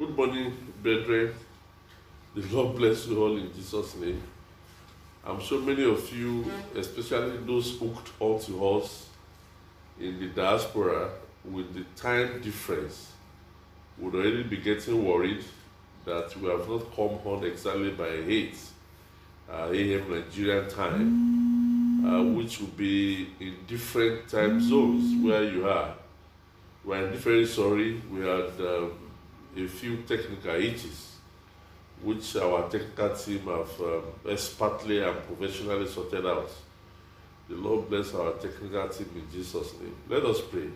Good morning, brethren. The Lord bless you all in Jesus' name. I'm sure many of you, especially those hooked onto us in the diaspora with the time difference, would already be getting worried that we have not come home exactly by 8 uh, a.m. Nigerian time, uh, which will be in different time zones where you are. We're very sorry. We had um, a few technical issues, which our technical team have um, expertly and professionally sorted out. The Lord bless our technical team in Jesus' name. Let us pray.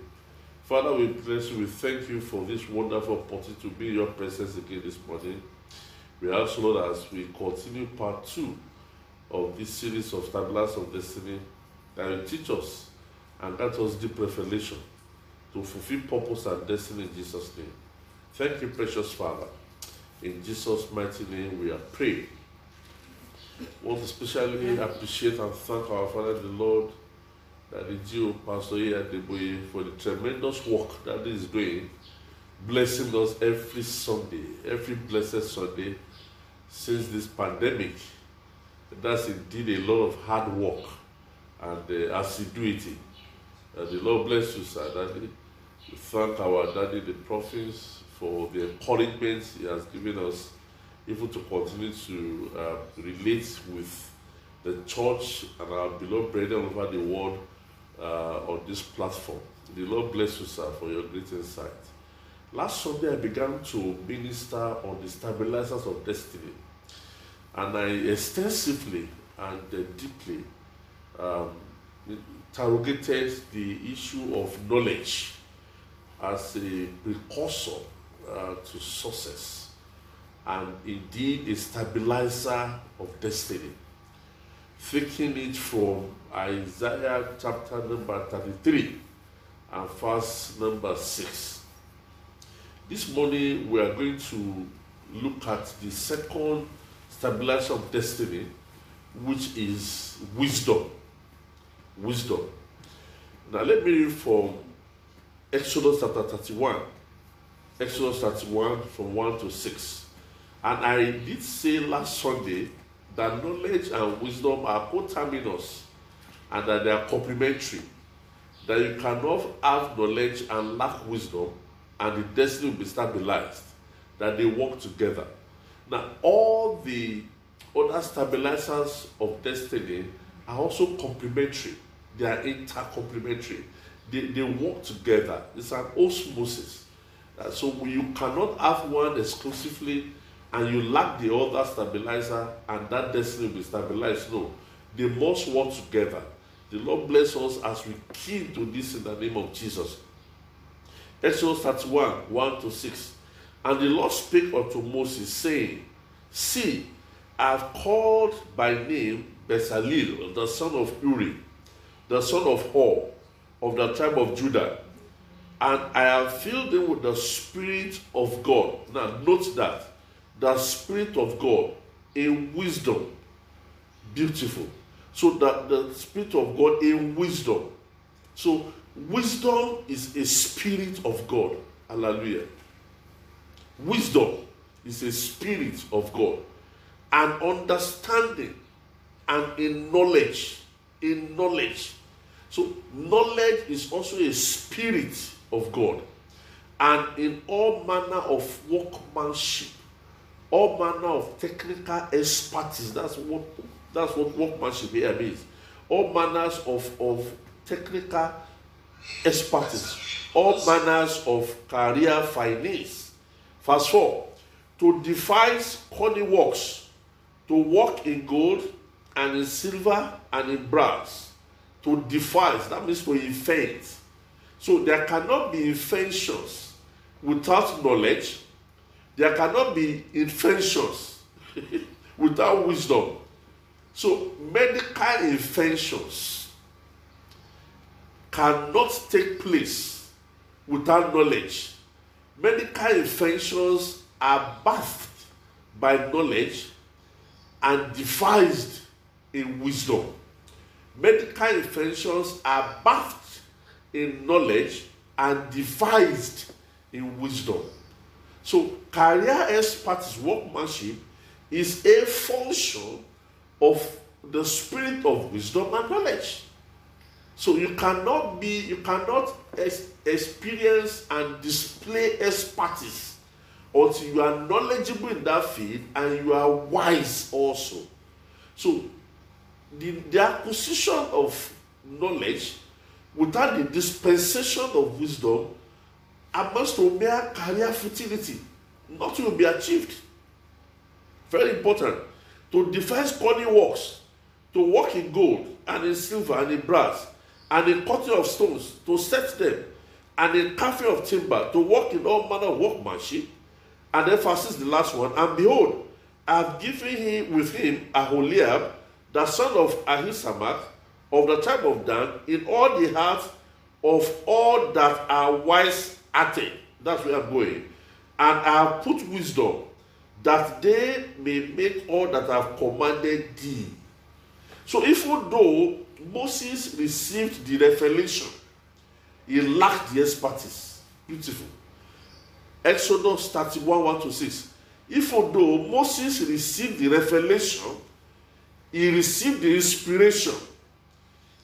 Father, we bless you. We thank you for this wonderful opportunity to be in your presence again this morning. We ask, Lord, as we continue part two of this series of Stabilizers of Destiny, that you teach us and grant us deep revelation to fulfill purpose and destiny in Jesus' name. Thank you, precious Father. In Jesus' mighty name, we are praying. Want to especially appreciate and thank our Father, the Lord, that the GO, Pastor Adeboye, for the tremendous work that he is doing, blessing us every Sunday, every blessed Sunday since this pandemic. That's indeed a lot of hard work and uh, assiduity. Uh, the Lord bless you, sir, Daddy. We thank our Daddy, the prophets, for the encouragement he has given us, even to continue to uh, relate with the church and our beloved brethren over the world uh, on this platform. The Lord bless you, sir, for your great insight. Last Sunday, I began to minister on the stabilizers of destiny, and I extensively and uh, deeply um, interrogated the issue of knowledge as a precursor uh, to success and indeed a stabilizer of destiny. Taking it from Isaiah chapter number 33 and verse number 6. This morning we are going to look at the second stabilizer of destiny, which is wisdom. Wisdom. Now let me read from Exodus chapter 31. Exodus 31 from 1 to 6. And I did say last Sunday that knowledge and wisdom are coterminous and that they are complementary. That you cannot have knowledge and lack wisdom and the destiny will be stabilized. That they work together. Now, all the other stabilizers of destiny are also complementary. They are intercomplementary. They, they work together. It's an osmosis. Uh, so you cannot have one exclusively and you lack the other stabilizer and that destiny will be stabilized. No, they must work together. The Lord bless us as we key to this in the name of Jesus. Exodus 31 1 to 6. And the Lord spake unto Moses, saying, See, I have called by name Bezalel, the son of Uri, the son of Hur, of the tribe of Judah, and I have filled him with the Spirit of God. Now, note that the Spirit of God in wisdom. Beautiful. So, that the Spirit of God in wisdom. So, wisdom is a Spirit of God. Hallelujah. Wisdom is a Spirit of God. And understanding and in knowledge. In knowledge. So, knowledge is also a spirit of God. And in all manner of workmanship, all manner of technical expertise, that's what that's what workmanship here means. All manners of, of technical expertise, all manners of career finance. Verse 4 to devise cunning works, to work in gold and in silver and in brass, to devise, that means to invent so there cannot be inventions without knowledge. There cannot be inventions without wisdom. So medical inventions cannot take place without knowledge. Medical inventions are bathed by knowledge and devised in wisdom. Medical inventions are birthed in knowledge and devised in wisdom. So, career expertise, workmanship, is a function of the spirit of wisdom and knowledge. So you cannot be, you cannot ex- experience and display expertise until you are knowledgeable in that field and you are wise also. So the, the acquisition of knowledge without the dispensation of wisdom amounts to mere career futility. Nothing will be achieved. Very important. To devise cunning works, to work in gold and in silver and in brass, and in cutting of stones, to set them, and in carving of timber, to work in all manner of workmanship. And emphasis the last one. And behold, I have given him with him Aholiab, the son of Ahisamach, of the tribe of Dan, in all the hearts of all that are wise at it. That's where I'm going. And I have put wisdom that they may make all that I have commanded thee. So even though Moses received the revelation, he lacked the expertise. Beautiful. Exodus 31 1 to 6. Even though Moses received the revelation, he received the inspiration,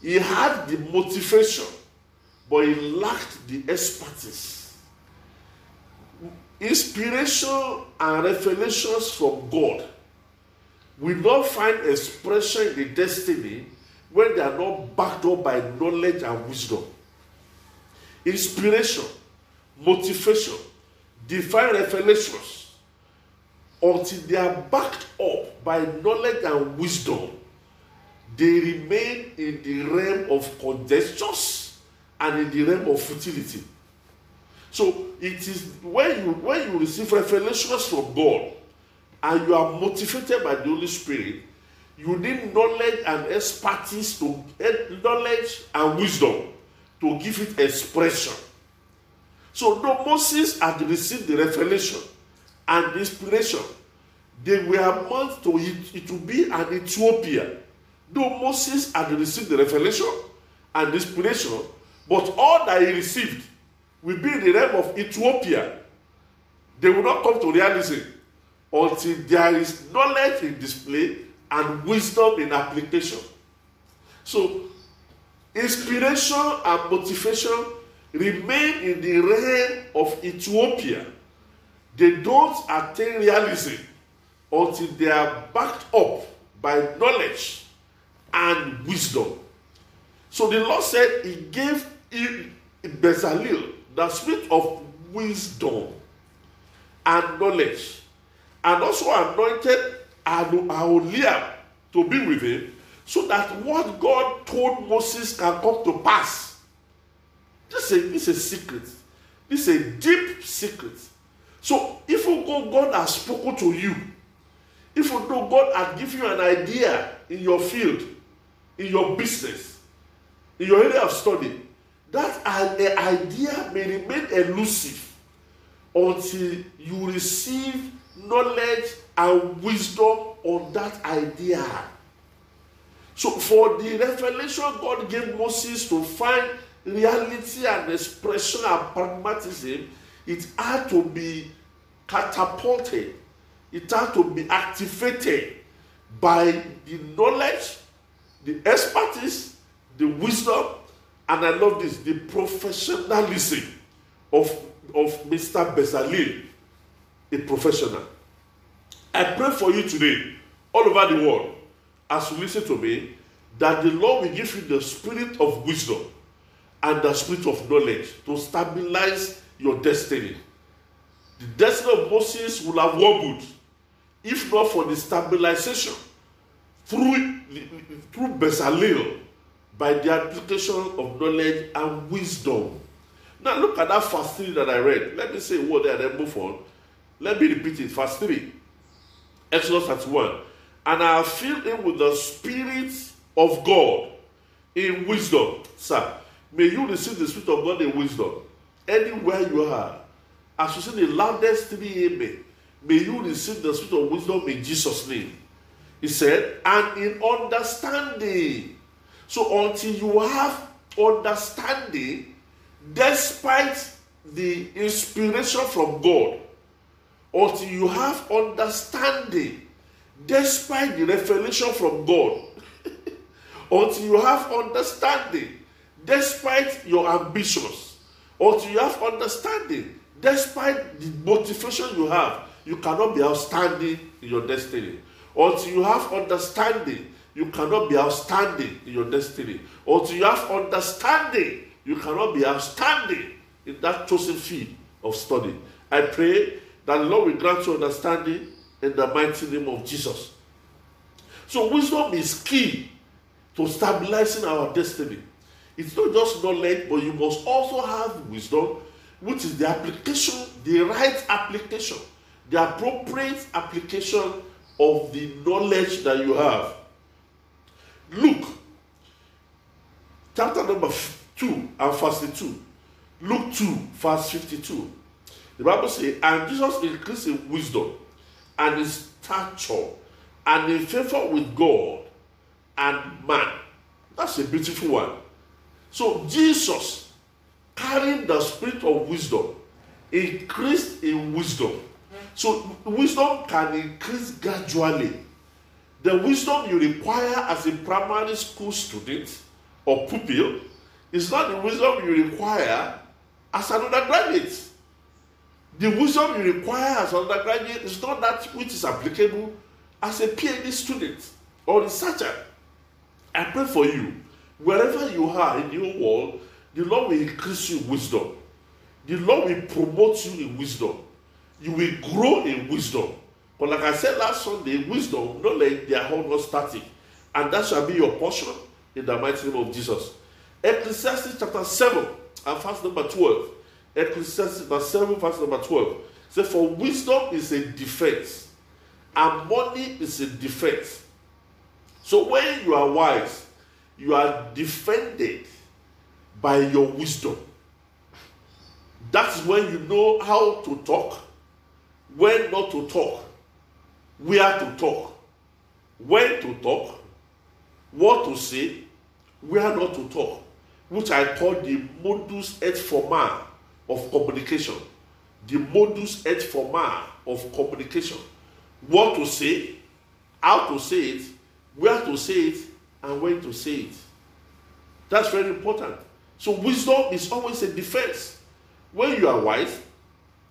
he had the motivation, but he lacked the expertise. Inspiration and revelations from God will not find expression in the destiny when they are not backed up by knowledge and wisdom. Inspiration, motivation, divine revelations, until they are backed up by knowledge and wisdom, they remain in the realm of conjectures and in the realm of futility. So it is when you when you receive revelations from God and you are motivated by the Holy Spirit, you need knowledge and expertise to eh, knowledge and wisdom to give it expression. So though Moses had received the revelation and the inspiration, they were meant to it, it to be an utopia. Though Moses had received the revelation and inspiration, but all that he received will be in the realm of Ethiopia. They will not come to realism until there is knowledge in display and wisdom in application. So, inspiration and motivation remain in the realm of Ethiopia. They don't attain realism until they are backed up by knowledge and wisdom. So the Lord said He gave him Bezalel the spirit of wisdom and knowledge, and also anointed Aholiab to be with him, so that what God told Moses can come to pass. This is a, this is a secret. This is a deep secret. So if you go, God has spoken to you, if you know God has given you an idea in your field, in your business, in your area of study, that idea may remain elusive until you receive knowledge and wisdom on that idea. So, for the revelation God gave Moses to find reality and expression and pragmatism, it had to be catapulted, it had to be activated by the knowledge, the expertise, the wisdom, and I love this the professionalism of, of Mr. Bezalel, a professional. I pray for you today, all over the world, as you listen to me, that the Lord will give you the spirit of wisdom and the spirit of knowledge to stabilize your destiny. The destiny of Moses will have wobbled if not for the stabilization through, through Bezalel by the application of knowledge and wisdom. Now look at that verse 3 that I read. Let me say a word there and then move on. Let me repeat it. Verse 3. Exodus 31. And I filled him with the Spirit of God in wisdom. Sir, may you receive the Spirit of God in wisdom. Anywhere you are, as you say the loudest three amen, may you receive the Spirit of wisdom in Jesus' name. He said, and in understanding so until you have understanding, despite the inspiration from God, until you have understanding despite the revelation from God. until you have understanding despite your ambitions. Until you have understanding despite the motivation you have. You cannot be outstanding in your destiny. Until you have understanding, you cannot be outstanding in your destiny. Until you have understanding, you cannot be outstanding in that chosen field of study. I pray that the Lord will grant you understanding in the mighty name of Jesus. So, wisdom is key to stabilizing our destiny. It's not just knowledge, but you must also have wisdom, which is the application, the right application, the appropriate application of the knowledge that you have. Luke chapter number 2 and verse 2. Luke 2, verse 52. The Bible says, And Jesus increased in wisdom and in stature and in favor with God and man. That's a beautiful one. So Jesus, carrying the spirit of wisdom, increased in wisdom. So wisdom can increase gradually. The wisdom you require as a primary school student or pupil is not the wisdom you require as an undergraduate. The wisdom you require as an undergraduate is not that which is applicable as a PhD student or researcher. I pray for you, wherever you are in your world, the Lord will increase you wisdom. The Lord will promote you in wisdom. You will grow in wisdom. But like I said last Sunday, wisdom, knowledge, they are all not static. And that shall be your portion in the mighty name of Jesus. Ecclesiastes chapter 7 and verse number 12. Ecclesiastes chapter 7, verse number 12. Say, For wisdom is a defense, and money is a defense. So when you are wise, you are defended by your wisdom. That's when you know how to talk, when not to talk, where to talk, when to talk, what to say, where not to talk, which I call the modus et forma of communication. The modus et forma of communication. What to say, how to say it, where to say it, and when to say it. That's very important. So, wisdom is always a defense. When you are wise,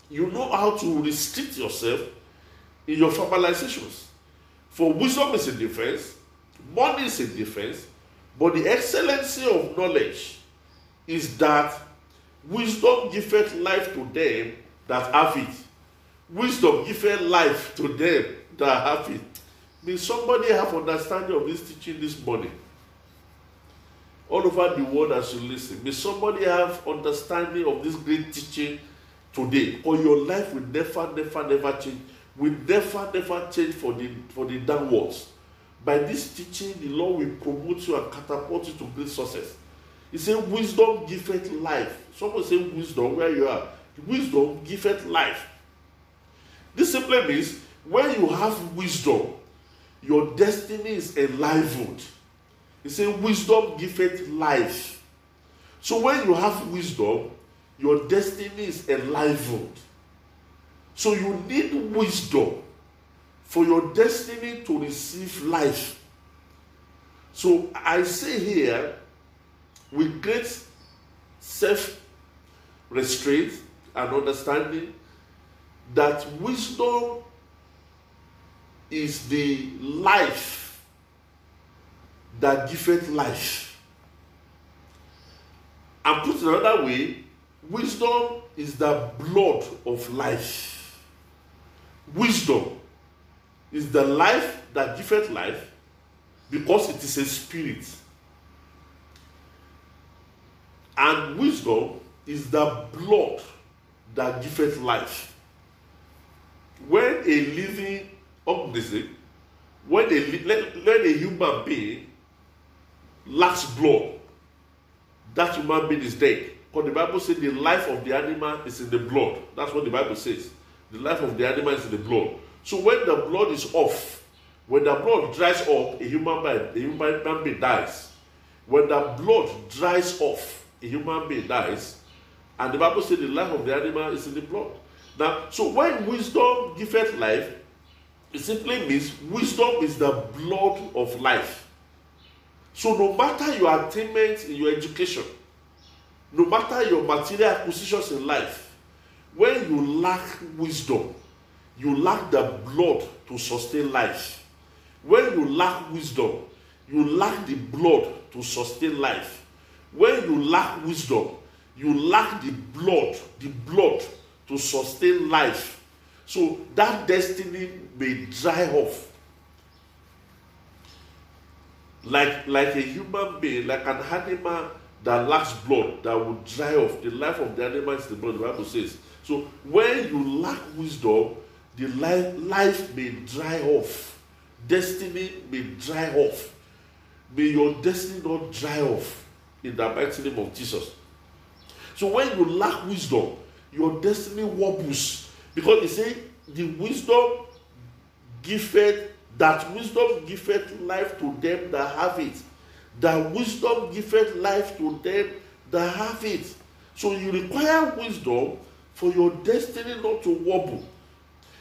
you know how to restrict yourself in your formalizations. For wisdom is a defense, money is a defense, but the excellency of knowledge is that wisdom giveth life to them that have it. Wisdom giveth life to them that have it. May somebody have understanding of this teaching this morning. All over the world as you listen. May somebody have understanding of this great teaching today. Or your life will never, never, never change. Will never, never change for the for the downwards. By this teaching, the Lord will promote you and catapult you to great success. He said, Wisdom giveth life. Someone say wisdom where you are. Wisdom giveth life. This simply means when you have wisdom, your destiny is enlivened. He said, Wisdom giveth life. So when you have wisdom, your destiny is enlivened. So you need wisdom for your destiny to receive life. So I say here, with great self restraint and understanding, that wisdom is the life that giveth life. And put it another way, wisdom is the blood of life. Wisdom is the life that giveth life because it is a spirit. And wisdom is the blood that giveth life. When a living organism, when a, when a human being lacks blood, that human being is dead. Because the Bible says the life of the animal is in the blood. That's what the Bible says. The life of the animal is in the blood. So when the blood is off, when the blood dries up, a human being, a human being dies. When the blood dries off, a human being dies. And the Bible says the life of the animal is in the blood. Now, so when wisdom giveth life, it simply means wisdom is the blood of life. So no matter your attainment in your education, no matter your material acquisitions in life, when you lack wisdom, you lack the blood to sustain life. When you lack wisdom, you lack the blood to sustain life. When you lack wisdom, you lack the blood, the blood to sustain life. So that destiny may dry off. Like, like a human being, like an animal that lacks blood, that will dry off. The life of the animal is the blood, the Bible says. So when you lack wisdom, the life, life may dry off. Destiny may dry off. May your destiny not dry off in the mighty name of Jesus. So when you lack wisdom, your destiny wobbles. Because he say the wisdom giveth that wisdom giveth life to them that have it. That wisdom giveth life to them that have it. So you require wisdom for your destiny not to wobble.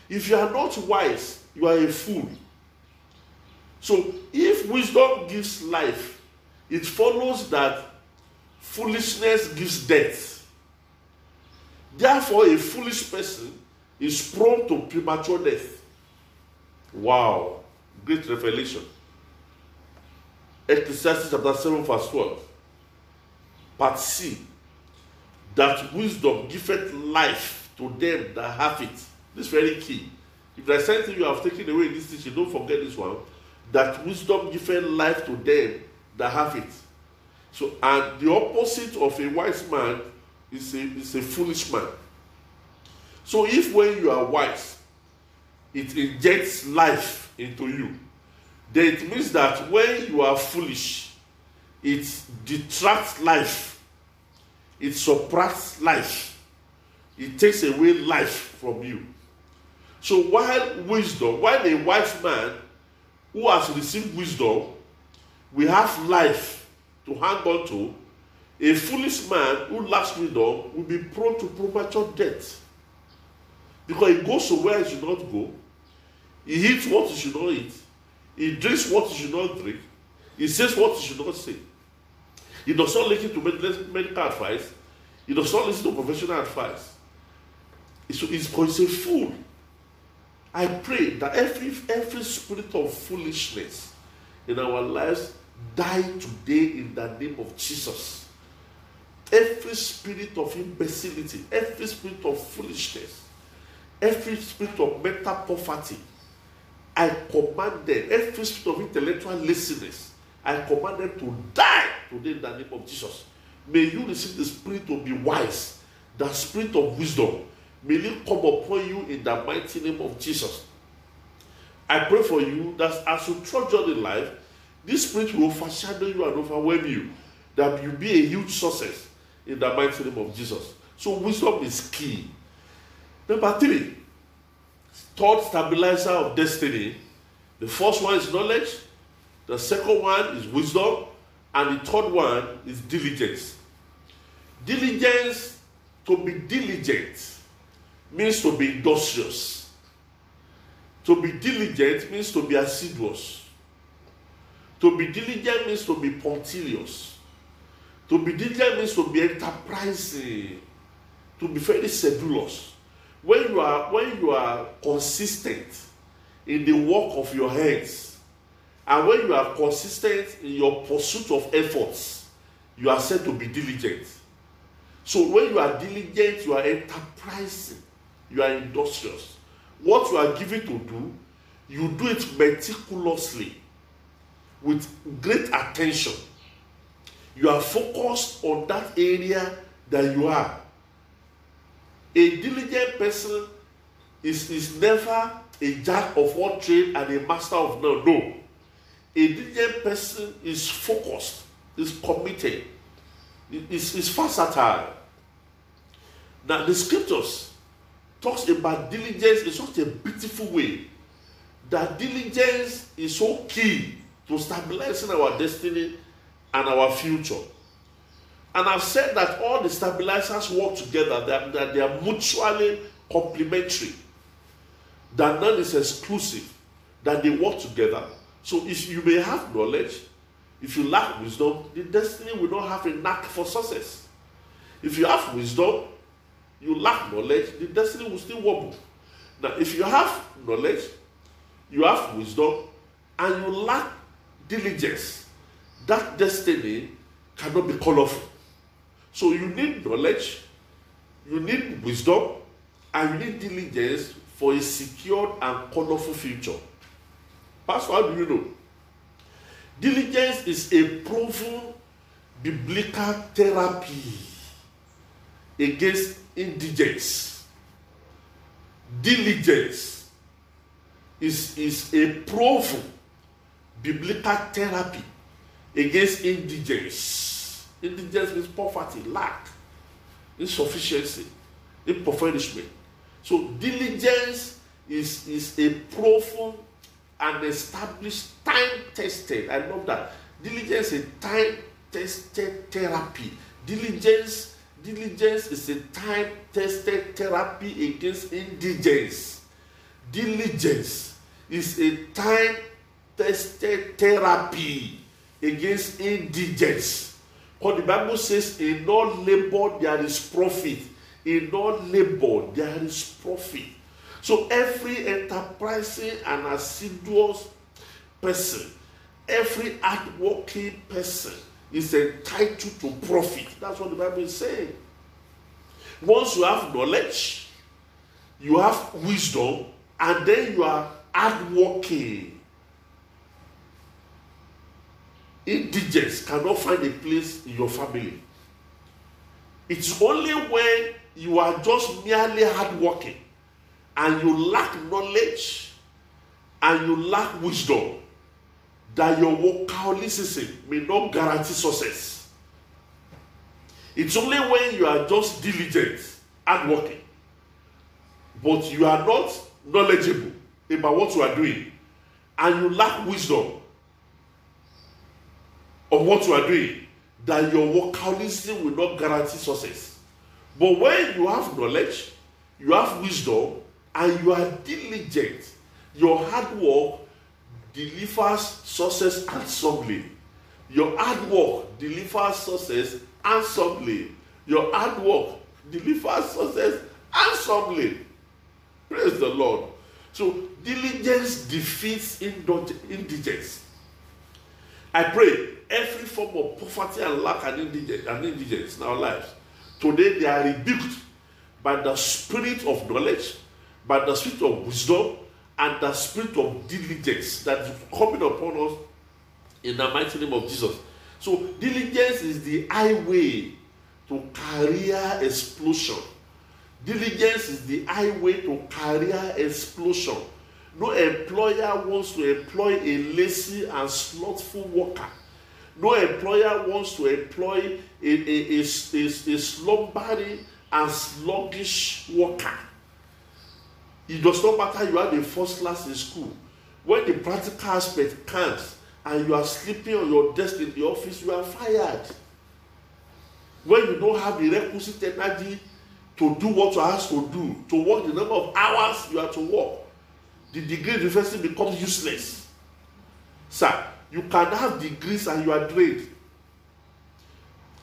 If you are not wise, you are a fool. So if wisdom gives life, it follows that foolishness gives death. Therefore, a foolish person is prone to premature death. Wow, great revelation. Ecclesiastes chapter 7, verse 12. Part C. That wisdom giveth life to them that have it. This is very key. If there's anything you have taken away in this teaching, don't forget this one. That wisdom giveth life to them that have it. So, and the opposite of a wise man is a, is a foolish man. So, if when you are wise, it injects life into you, then it means that when you are foolish, it detracts life, it suppresses life, it takes away life from you. So, while wisdom, while a wise man who has received wisdom, we have life to hang on to, a foolish man who lacks wisdom will be prone to premature death. Because he goes to where he should not go, he eats what he should not eat, he drinks what he should not drink, he says what he should not say. He does not listen to medical advice, he does not listen to professional advice. So he's, he's a fool. I pray that every every spirit of foolishness in our lives die today in the name of Jesus. Every spirit of imbecility, every spirit of foolishness, every spirit of mental poverty, I command them, every spirit of intellectual laziness, I command them to die today in the name of Jesus. May you receive the spirit to be wise, the spirit of wisdom. May it come upon you in the mighty name of Jesus. I pray for you that as you on in life, this spirit will overshadow you and overwhelm you, that you be a huge success in the mighty name of Jesus. So wisdom is key. Number three, third stabilizer of destiny. The first one is knowledge, the second one is wisdom, and the third one is diligence. Diligence, to be diligent, means to be industrious. To be diligent means to be assiduous. To be diligent means to be punctilious. To be diligent means to be enterprising. To be very sedulous. When you are when you are consistent in the work of your hands, and when you are consistent in your pursuit of efforts, you are said to be diligent. So when you are diligent, you are enterprising, you are industrious. What you are given to do, you do it meticulously with great attention. You are focused on that area that you are. A diligent person is, is never a jack of all trade and a master of none. No. A diligent person is focused, is committed, is, is versatile. Now the scriptures talks about diligence in such a beautiful way that diligence is so key to stabilizing our destiny and our future. And I've said that all the stabilizers work together, that, that they are mutually complementary, that none is exclusive, that they work together. So if you may have knowledge, if you lack wisdom, the destiny will not have a knack for success. If you have wisdom, you lack knowledge, the destiny will still wobble. Now, if you have knowledge, you have wisdom, and you lack diligence, that destiny cannot be colorful. So you need knowledge, you need wisdom, and you need diligence for a secured and colorful future. Pastor, how do you know? Diligence is a proven biblical therapy against indigence. Diligence is, is a proven biblical therapy against indigence. Indigence means poverty, lack, insufficiency, impoverishment. So diligence is, is a proven and established, time tested. I love that. Diligence is time tested therapy. Diligence, diligence is a time tested therapy against indigence. Diligence is a time tested therapy against indigence. Because the Bible says, in all labor there is profit. In all labor there is profit. So every enterprising and assiduous person, every hardworking person is entitled to profit. That's what the Bible is saying. Once you have knowledge, you have wisdom, and then you are hardworking. Indigents cannot find a place in your family. It's only when you are just merely hardworking and you lack knowledge and you lack wisdom that your workaholism may not guarantee success. It's only when you are just diligent and working, but you are not knowledgeable about what you are doing, and you lack wisdom of what you are doing, that your workaholism will not guarantee success. But when you have knowledge, you have wisdom, and you are diligent, your hard work delivers success handsomely. Your hard work delivers success handsomely. Your hard work delivers success handsomely. Praise the Lord. So, diligence defeats indigence. I pray every form of poverty and lack and indigence, and indigence in our lives, today they are rebuked by the spirit of knowledge by the spirit of wisdom and the spirit of diligence that is coming upon us in the mighty name of Jesus. So, diligence is the highway to career explosion. Diligence is the highway to career explosion. No employer wants to employ a lazy and slothful worker. No employer wants to employ a, a, a, a, a slumbering and sluggish worker. It does not matter you had a first class in school. When the practical aspect comes and you are sleeping on your desk in the office, you are fired. When you don't have the requisite energy to do what you are asked to do, to work the number of hours you are to work, the degree university becomes useless. Sir, you can have degrees and you are drained.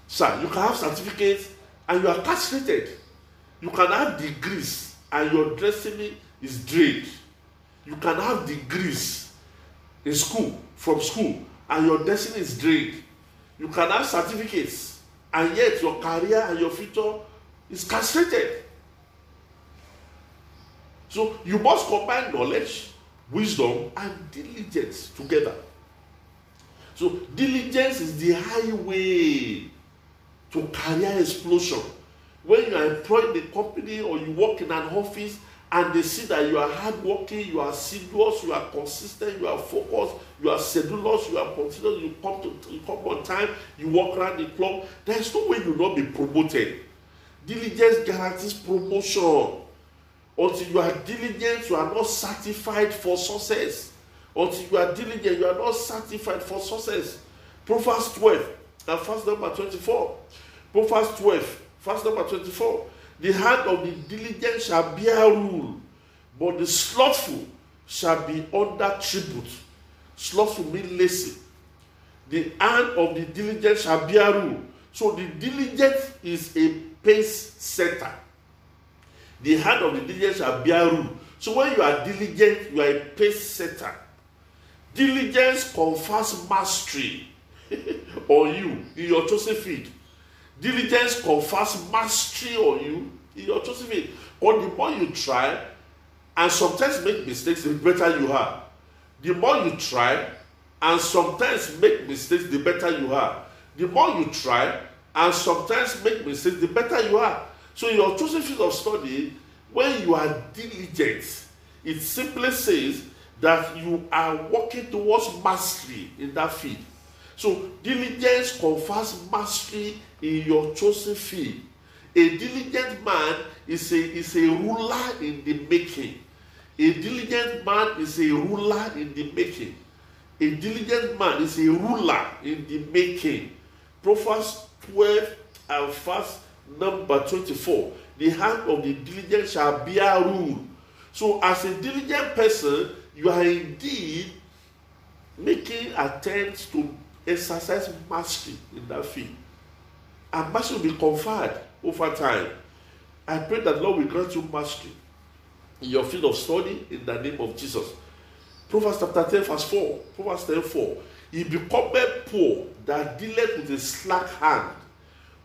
Sir, you can have certificates and you are castrated. You can have degrees and your destiny is drained. You can have degrees in school, from school, and your destiny is drained. You can have certificates, and yet your career and your future is castrated. So you must combine knowledge, wisdom, and diligence together. So diligence is the highway to career explosion when you are employed in a company or you work in an office and they see that you are hardworking, you are assiduous, you are consistent, you are focused, you are sedulous, you are continuous, you come to you come on time, you walk around the clock, there is no way you will not be promoted. Diligence guarantees promotion. Until you are diligent, you are not certified for success. Until you are diligent, you are not certified for success. Proverbs 12 and verse number 24. Proverbs 12 Verse number 24. The hand of the diligent shall bear rule, but the slothful shall be under tribute. Slothful means lazy. The hand of the diligent shall bear rule. So the diligent is a pace setter. The hand of the diligent shall bear rule. So when you are diligent, you are a pace setter. Diligence confers mastery on you in your chosen field. Diligence confers mastery on you in your chosen field. But the more you try, and sometimes make mistakes, the better you are. The more you try, and sometimes make mistakes, the better you are. The more you try, and sometimes make mistakes, the better you are. So your chosen field of study, when you are diligent, it simply says that you are working towards mastery in that field. So diligence confers mastery in your chosen field. A diligent man is a, is a ruler in the making. A diligent man is a ruler in the making. A diligent man is a ruler in the making. Proverbs 12 and verse number 24. The hand of the diligent shall bear rule. So, as a diligent person, you are indeed making attempts to exercise mastery in that field. And mastery will be conferred over time. I pray that Lord will grant you mastery in your field of study in the name of Jesus. Proverbs chapter 10, verse 4. Proverbs 10 4. He becometh poor that dealeth with a slack hand,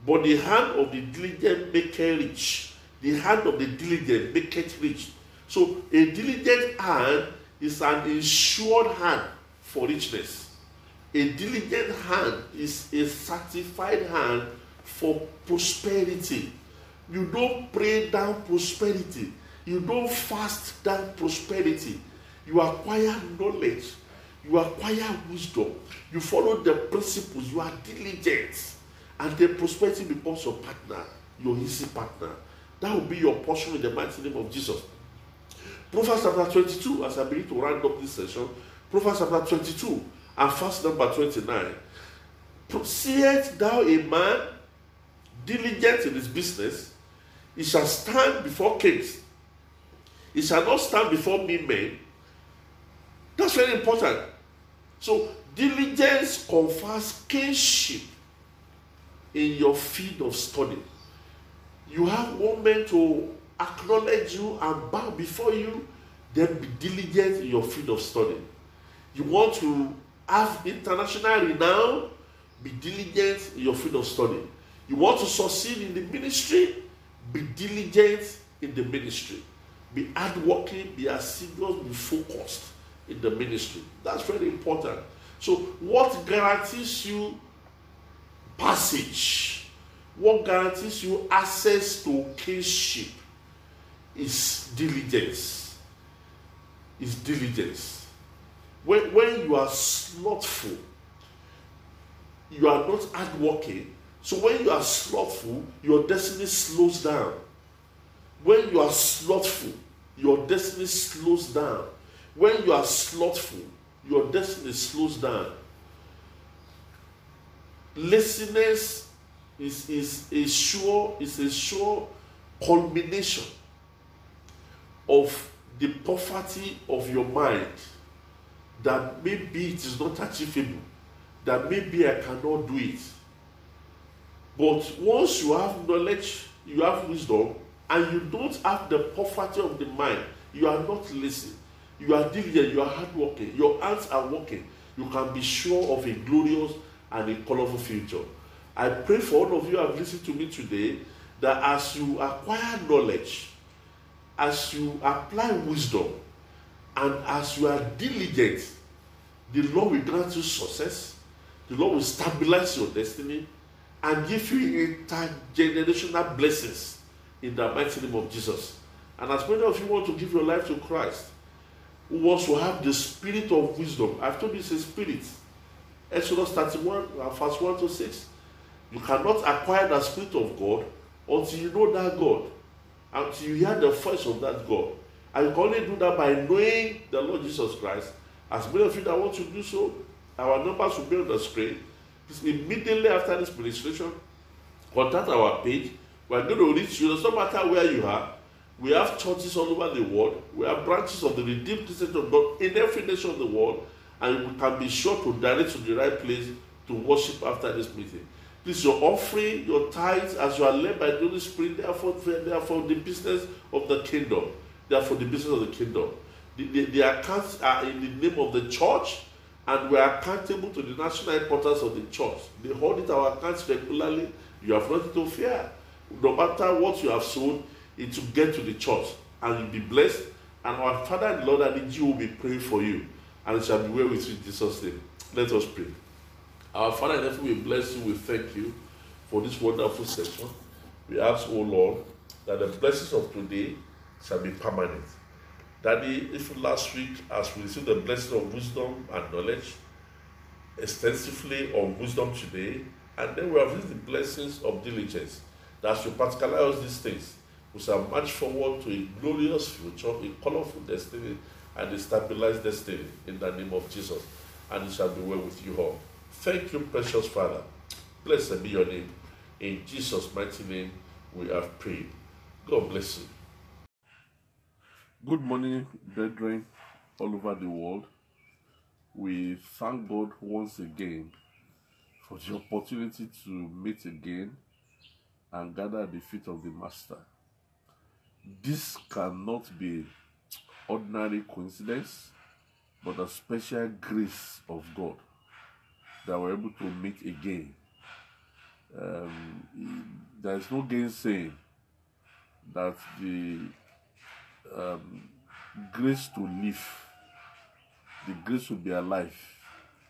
but the hand of the diligent maketh rich. The hand of the diligent maketh rich. So a diligent hand is an insured hand for richness. A diligent hand is a certified hand for prosperity. You don't pray down prosperity. You don't fast down prosperity. You acquire knowledge. You acquire wisdom. You follow the principles. You are diligent. And the prosperity becomes your partner, your easy partner. That will be your portion in the mighty name of Jesus. Proverbs chapter 22, as I begin to round up this session, Proverbs chapter 22 and verse number 29. Seest thou a man diligent in his business, he shall stand before kings. He shall not stand before me men. That's very important. So, diligence confers kingship in your field of study. You have man to acknowledge you and bow before you, then be diligent in your field of study. You want to have international renown, be diligent in your field of study. You want to succeed in the ministry, be diligent in the ministry. Be hardworking, be assiduous, be focused in the ministry. That's very important. So, what guarantees you passage? What guarantees you access to kingship is diligence. Is diligence. When, when you are slothful, you are not hardworking. So when you are slothful, your destiny slows down. When you are slothful, your destiny slows down. When you are slothful, your destiny slows down. Laziness is, is a sure is a sure culmination of the poverty of your mind that maybe it is not achievable, that maybe I cannot do it. But once you have knowledge, you have wisdom, and you don't have the poverty of the mind, you are not lazy, you are diligent, you are hardworking, your hands are working, you can be sure of a glorious and a colorful future. I pray for all of you who have listened to me today that as you acquire knowledge, as you apply wisdom, and as you are diligent, the Lord will grant you success, the Lord will stabilize your destiny, and give you intergenerational blessings in the mighty name of Jesus. And as many of you want to give your life to Christ, who wants to have the spirit of wisdom, I've told you it's a spirit. Exodus 31, uh, verse 1 to 6. You cannot acquire the spirit of God until you know that God, until you hear the voice of that God. And you can only do that by knowing the Lord Jesus Christ. As many of you that want to do so, our numbers will be on the screen. Immediately after this ministration, contact our page We're going to reach you. It doesn't matter where you are. We have churches all over the world. We have branches of the Redeemed Christian of God in every nation of the world. And we can be sure to direct to the right place to worship after this meeting. Please, your offering, your tithes, as you are led by the Holy Spirit, they are for, the business of the kingdom. They are for the business of the kingdom. The, the, the accounts are in the name of the church, and we are accountable to the national importance of the church. They audit our accounts regularly. You have nothing to fear. No matter what you have sown, it will get to the church, and you'll be blessed. And our Father and Lord and the Jew will be praying for you, and it shall be well with you in Jesus' name. Let us pray. Our Father in heaven, we bless you, we thank you for this wonderful session. We ask, O Lord, that the blessings of today shall be permanent. Daddy, if last week, as we received the blessing of wisdom and knowledge, extensively on wisdom today, and then we have received the blessings of diligence, that should particularize these things, we shall march forward to a glorious future, a colorful destiny, and stabilize destiny in the name of Jesus. And it shall be well with you all. Thank you, precious Father. Blessed be your name. In Jesus' mighty name, we have prayed. God bless you. Good morning, brethren, all over the world. We thank God once again for the opportunity to meet again and gather at the feet of the Master. This cannot be ordinary coincidence, but a special grace of God that we're able to meet again. Um, there is no gainsaying that the um, grace to live, the grace to be alive,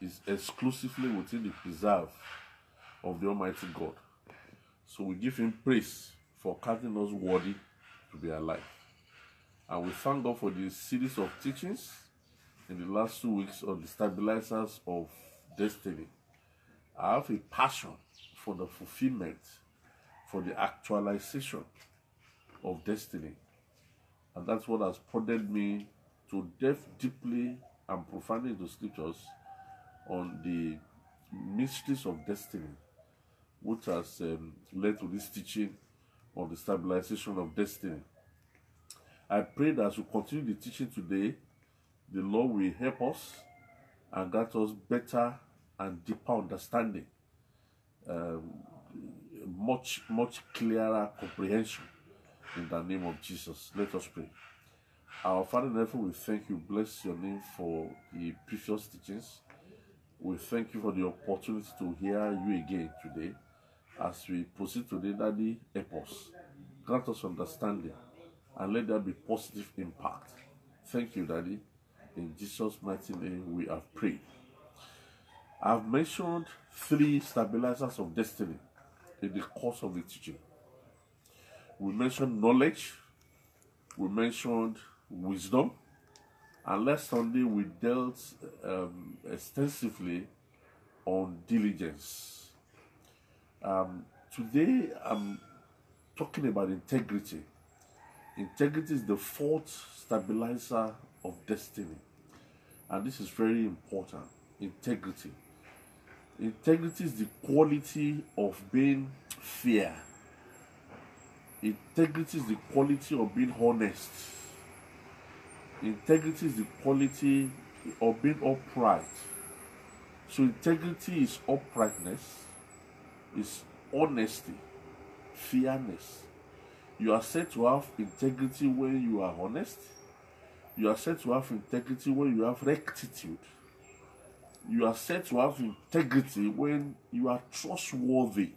is exclusively within the preserve of the Almighty God. So we give Him praise for counting us worthy to be alive. And we thank God for the series of teachings in the last two weeks on the stabilizers of destiny. I have a passion for the fulfillment, for the actualization of destiny. And that's what has prodded me to delve deeply and profoundly into scriptures on the mysteries of destiny, which has um, led to this teaching on the stabilization of destiny. I pray that as we continue the teaching today, the Lord will help us and grant us better and deeper understanding, um, much, much clearer comprehension in the name of Jesus. Let us pray. Our Father in heaven, we thank you, bless your name for the previous teachings. We thank you for the opportunity to hear you again today. As we proceed today, Daddy, help us. Grant us understanding and let there be positive impact. Thank you, Daddy. In Jesus' mighty name, we have prayed. I've mentioned three stabilizers of destiny in the course of the teaching. We mentioned knowledge, we mentioned wisdom, and last Sunday we dealt um, extensively on diligence. Um, today I'm talking about integrity. Integrity is the fourth stabilizer of destiny, and this is very important. Integrity. Integrity is the quality of being fair. Integrity is the quality of being honest. Integrity is the quality of being upright. So integrity is uprightness, is honesty, fairness. You are said to have integrity when you are honest. You are said to have integrity when you have rectitude. You are said to have integrity when you are trustworthy.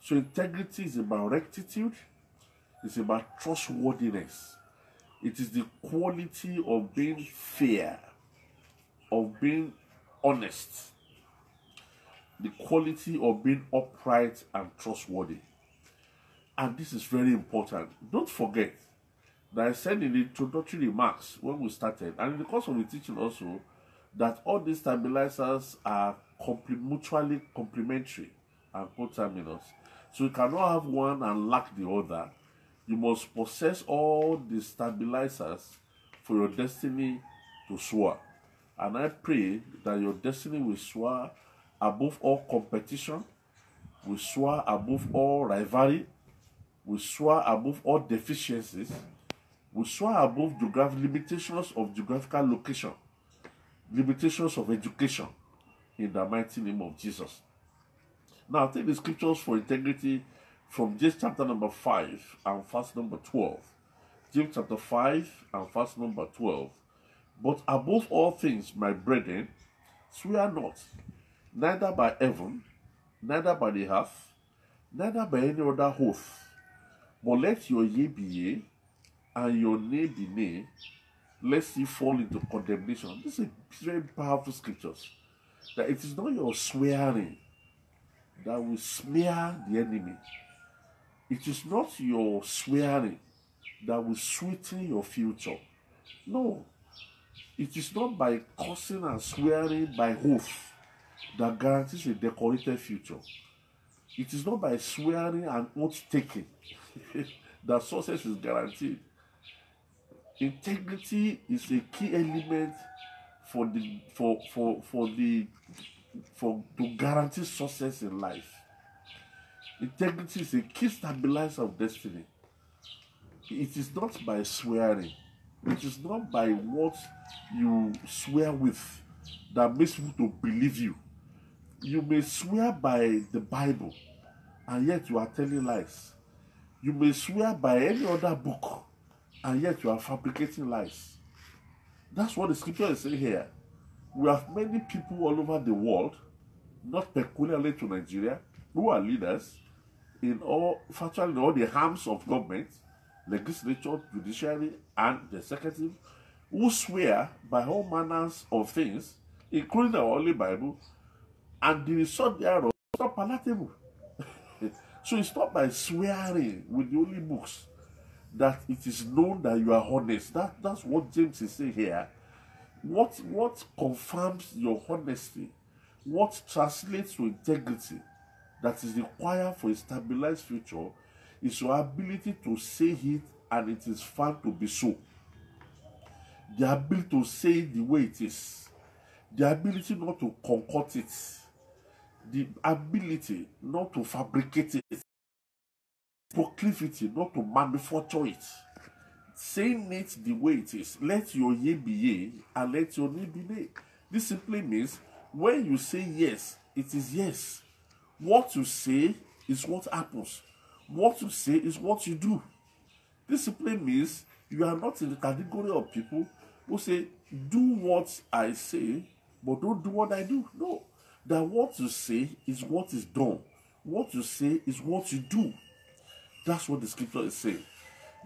So integrity is about rectitude, it's about trustworthiness. It is the quality of being fair, of being honest, the quality of being upright and trustworthy. And this is very important. Don't forget that I said in the introductory remarks when we started, and in the course of the teaching also, that all these stabilizers are mutually complementary and coterminous. So you cannot have one and lack the other. You must possess all the stabilizers for your destiny to soar. And I pray that your destiny will soar above all competition, will soar above all rivalry, We soar above all deficiencies. We soar above geographic limitations of geographical location, limitations of education, in the mighty name of Jesus. Now, take the scriptures for integrity from James chapter number 5 and verse number 12. James chapter 5 and verse number 12. But above all things, my brethren, swear not, neither by heaven, neither by the earth, neither by any other oath, but let your yea be yea, and your nay be nay, lest ye fall into condemnation. This is very powerful scriptures. That it is not your swearing that will smear the enemy. It is not your swearing that will sweeten your future. No. It is not by cursing and swearing by oath that guarantees a decorated future. It is not by swearing and oath taking that success is guaranteed. Integrity is a key element for the for for for the for to guarantee success in life. Integrity is a key stabilizer of destiny. It is not by swearing. It is not by what you swear with that makes people to believe you. You may swear by the Bible, and yet you are telling lies. You may swear by any other book, and yet you are fabricating lies. That's what the scripture is saying here. We have many people all over the world, not peculiarly to Nigeria, who are leaders in all virtually all the arms of government, legislature, judiciary, and the executive, who swear by all manners of things, including the Holy Bible, and the result thereof is not palatable. so it's not by swearing with the holy books that it is known that you are honest. That, that's what James is saying here. What what confirms your honesty? What translates to integrity that is required for a stabilized future is your ability to say it and it is found to be so. The ability to say it the way it is. The ability not to concoct it the ability not to fabricate it proclivity not to manufacture it saying it the way it is. Let your yea be yea and let your nay be nay. This simply means when you say yes, it is yes. What you say is what happens. What you say is what you do. Simply means you are not in the category of people who say, Do what I say, but don't do what I do. No. That what you say is what is done. What you say is what you do. That's what the scripture is saying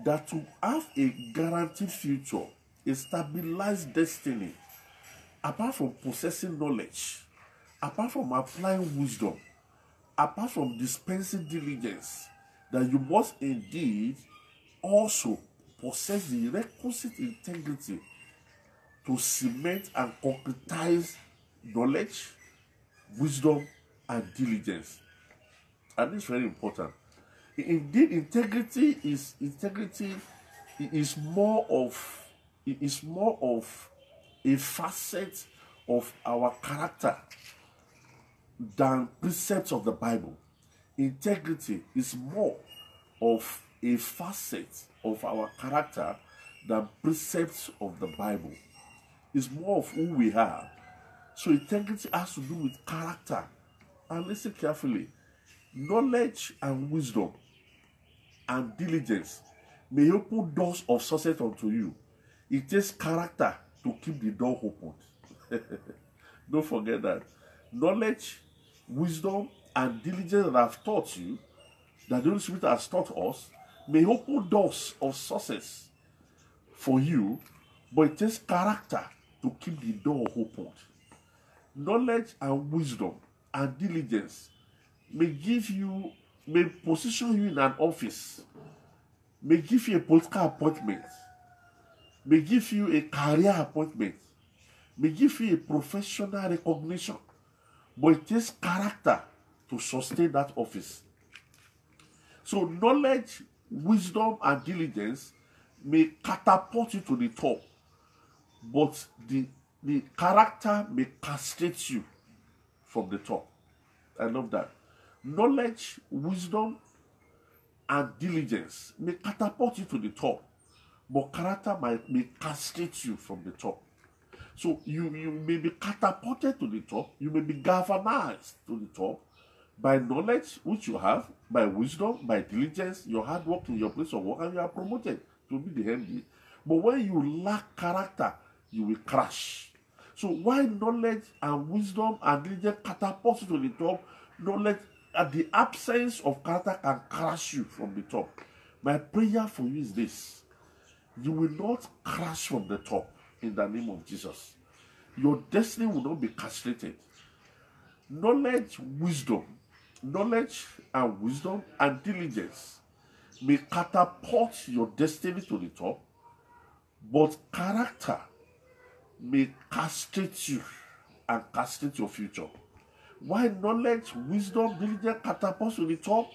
that to have a guaranteed future, a stabilized destiny, apart from possessing knowledge, apart from applying wisdom, apart from dispensing diligence, that you must indeed also possess the requisite integrity to cement and concretize knowledge, wisdom, and diligence. And it's very important. Indeed, integrity is integrity is more of is more of a facet of our character than precepts of the Bible. Integrity is more of a facet of our character than precepts of the Bible. It's more of who we are. So integrity has to do with character. And listen carefully. Knowledge and wisdom and diligence may open doors of success unto you. It takes character to keep the door open. Don't forget that. Knowledge, wisdom, and diligence that I've taught you, that the Holy Spirit has taught us, may open doors of success for you, but it takes character to keep the door open. Knowledge and wisdom and diligence may give you may position you in an office, may give you a political appointment, may give you a career appointment, may give you a professional recognition, but it takes character to sustain that office. So, knowledge, wisdom, and diligence may catapult you to the top, but the, the character may castrate you from the top. I love that knowledge, wisdom, and diligence may catapult you to the top, but character might may castrate you from the top. So you, you may be catapulted to the top, you may be galvanized to the top by knowledge which you have, by wisdom, by diligence, your hard work in your place of work, and you are promoted to be the MD. But when you lack character, you will crash. So why knowledge and wisdom and diligence catapult you to the top, knowledge at the absence of character can crash you from the top. My prayer for you is this you will not crash from the top in the name of Jesus. Your destiny will not be castrated. Knowledge, wisdom, knowledge and wisdom and diligence may catapult your destiny to the top, but character may castrate you and castrate your future. Why knowledge, wisdom, diligence catapult to the top,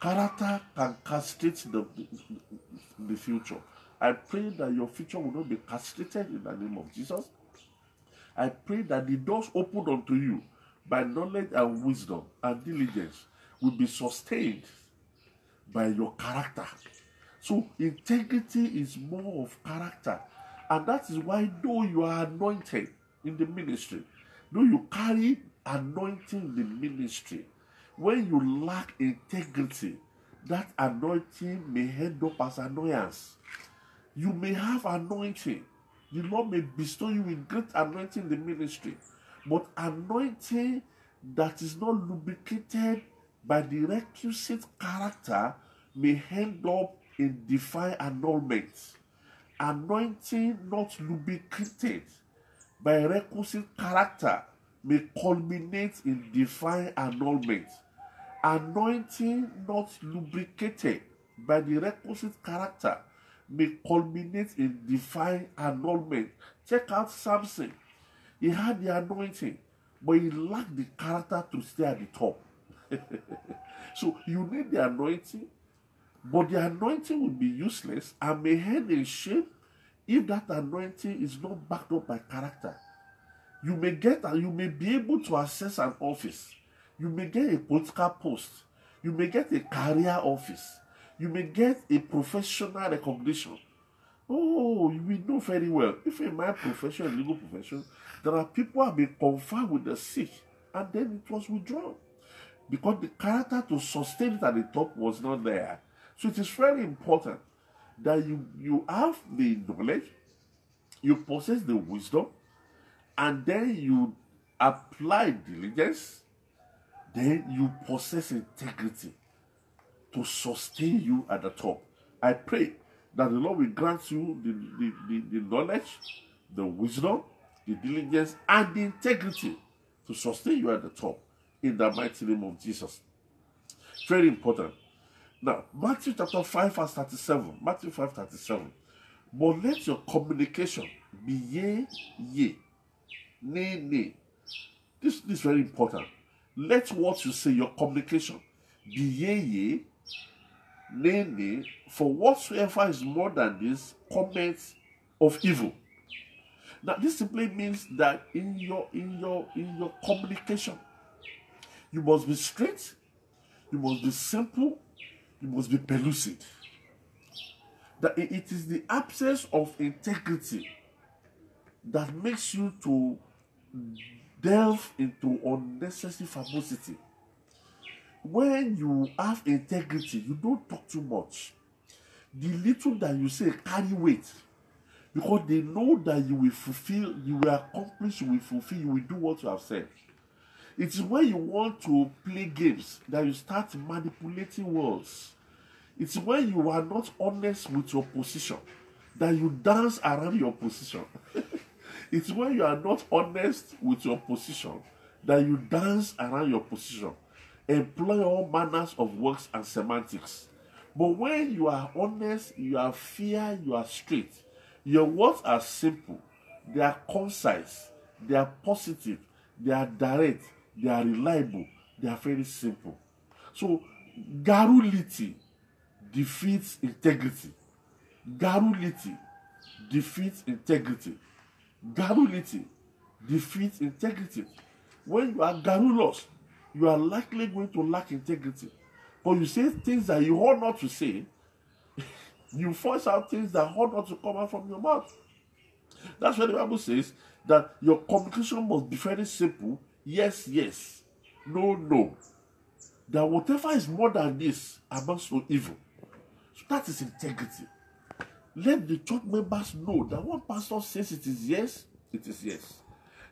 character can castrate the, the future. I pray that your future will not be castrated in the name of Jesus. I pray that the doors opened unto you by knowledge and wisdom and diligence will be sustained by your character. So integrity is more of character. And that is why though you are anointed in the ministry, though you carry anointing in the ministry, when you lack integrity, that anointing may end up as annoyance. You may have anointing. The Lord may bestow you with great anointing in the ministry. But anointing that is not lubricated by the requisite character may end up in divine annulment. Anointing not lubricated by requisite character may culminate in divine annulment. Anointing not lubricated by the requisite character may culminate in divine annulment. Check out Samson. He had the anointing, but he lacked the character to stay at the top. so you need the anointing, but the anointing will be useless and may end in shame if that anointing is not backed up by character. You may get and you may be able to access an office. You may get a political post. You may get a career office. You may get a professional recognition. Oh, we know very well. If in my profession, legal profession, there are people who have been confirmed with the silk, and then it was withdrawn because the character to sustain it at the top was not there. So it is very important that you, you have the knowledge, you possess the wisdom, and then you apply diligence, then you possess integrity to sustain you at the top. I pray that the Lord will grant you the, the, the, the knowledge, the wisdom, the diligence, and the integrity to sustain you at the top in the mighty name of Jesus. Very important. Now, Matthew chapter 5, verse 37. Matthew 5, 37. But let your communication be yea, yea, nay, nay. This, this is very important. Let what you say, your communication, be yea, yea, nay, nay. For whatsoever is more than this, comments of evil. Now, this simply means that in your in your in your communication, you must be straight, you must be simple, you must be pellucid. That it is the absence of integrity that makes you to delve into unnecessary famosity. When you have integrity, you don't talk too much. The little that you say carry weight because they know that you will fulfill, you will accomplish, you will fulfill, you will do what you have said. It is when you want to play games that you start manipulating words. It's when you are not honest with your position that you dance around your position. it's when you are not honest with your position that you dance around your position. Employ all manners of words and semantics. But when you are honest, you are fair, you are straight. Your words are simple, they are concise, they are positive, they are direct, they are reliable, they are very simple. So, garrulity defeats integrity. Garrulity defeats integrity. Garrulity defeats integrity. When you are garrulous, you are likely going to lack integrity. But you say things that you ought not to say. you force out things that ought not to come out from your mouth. That's why the Bible says that your communication must be very simple. Yes, yes. No, no. That whatever is more than this amounts to evil. So that is integrity. Let the church members know that one pastor says it is yes, it is yes.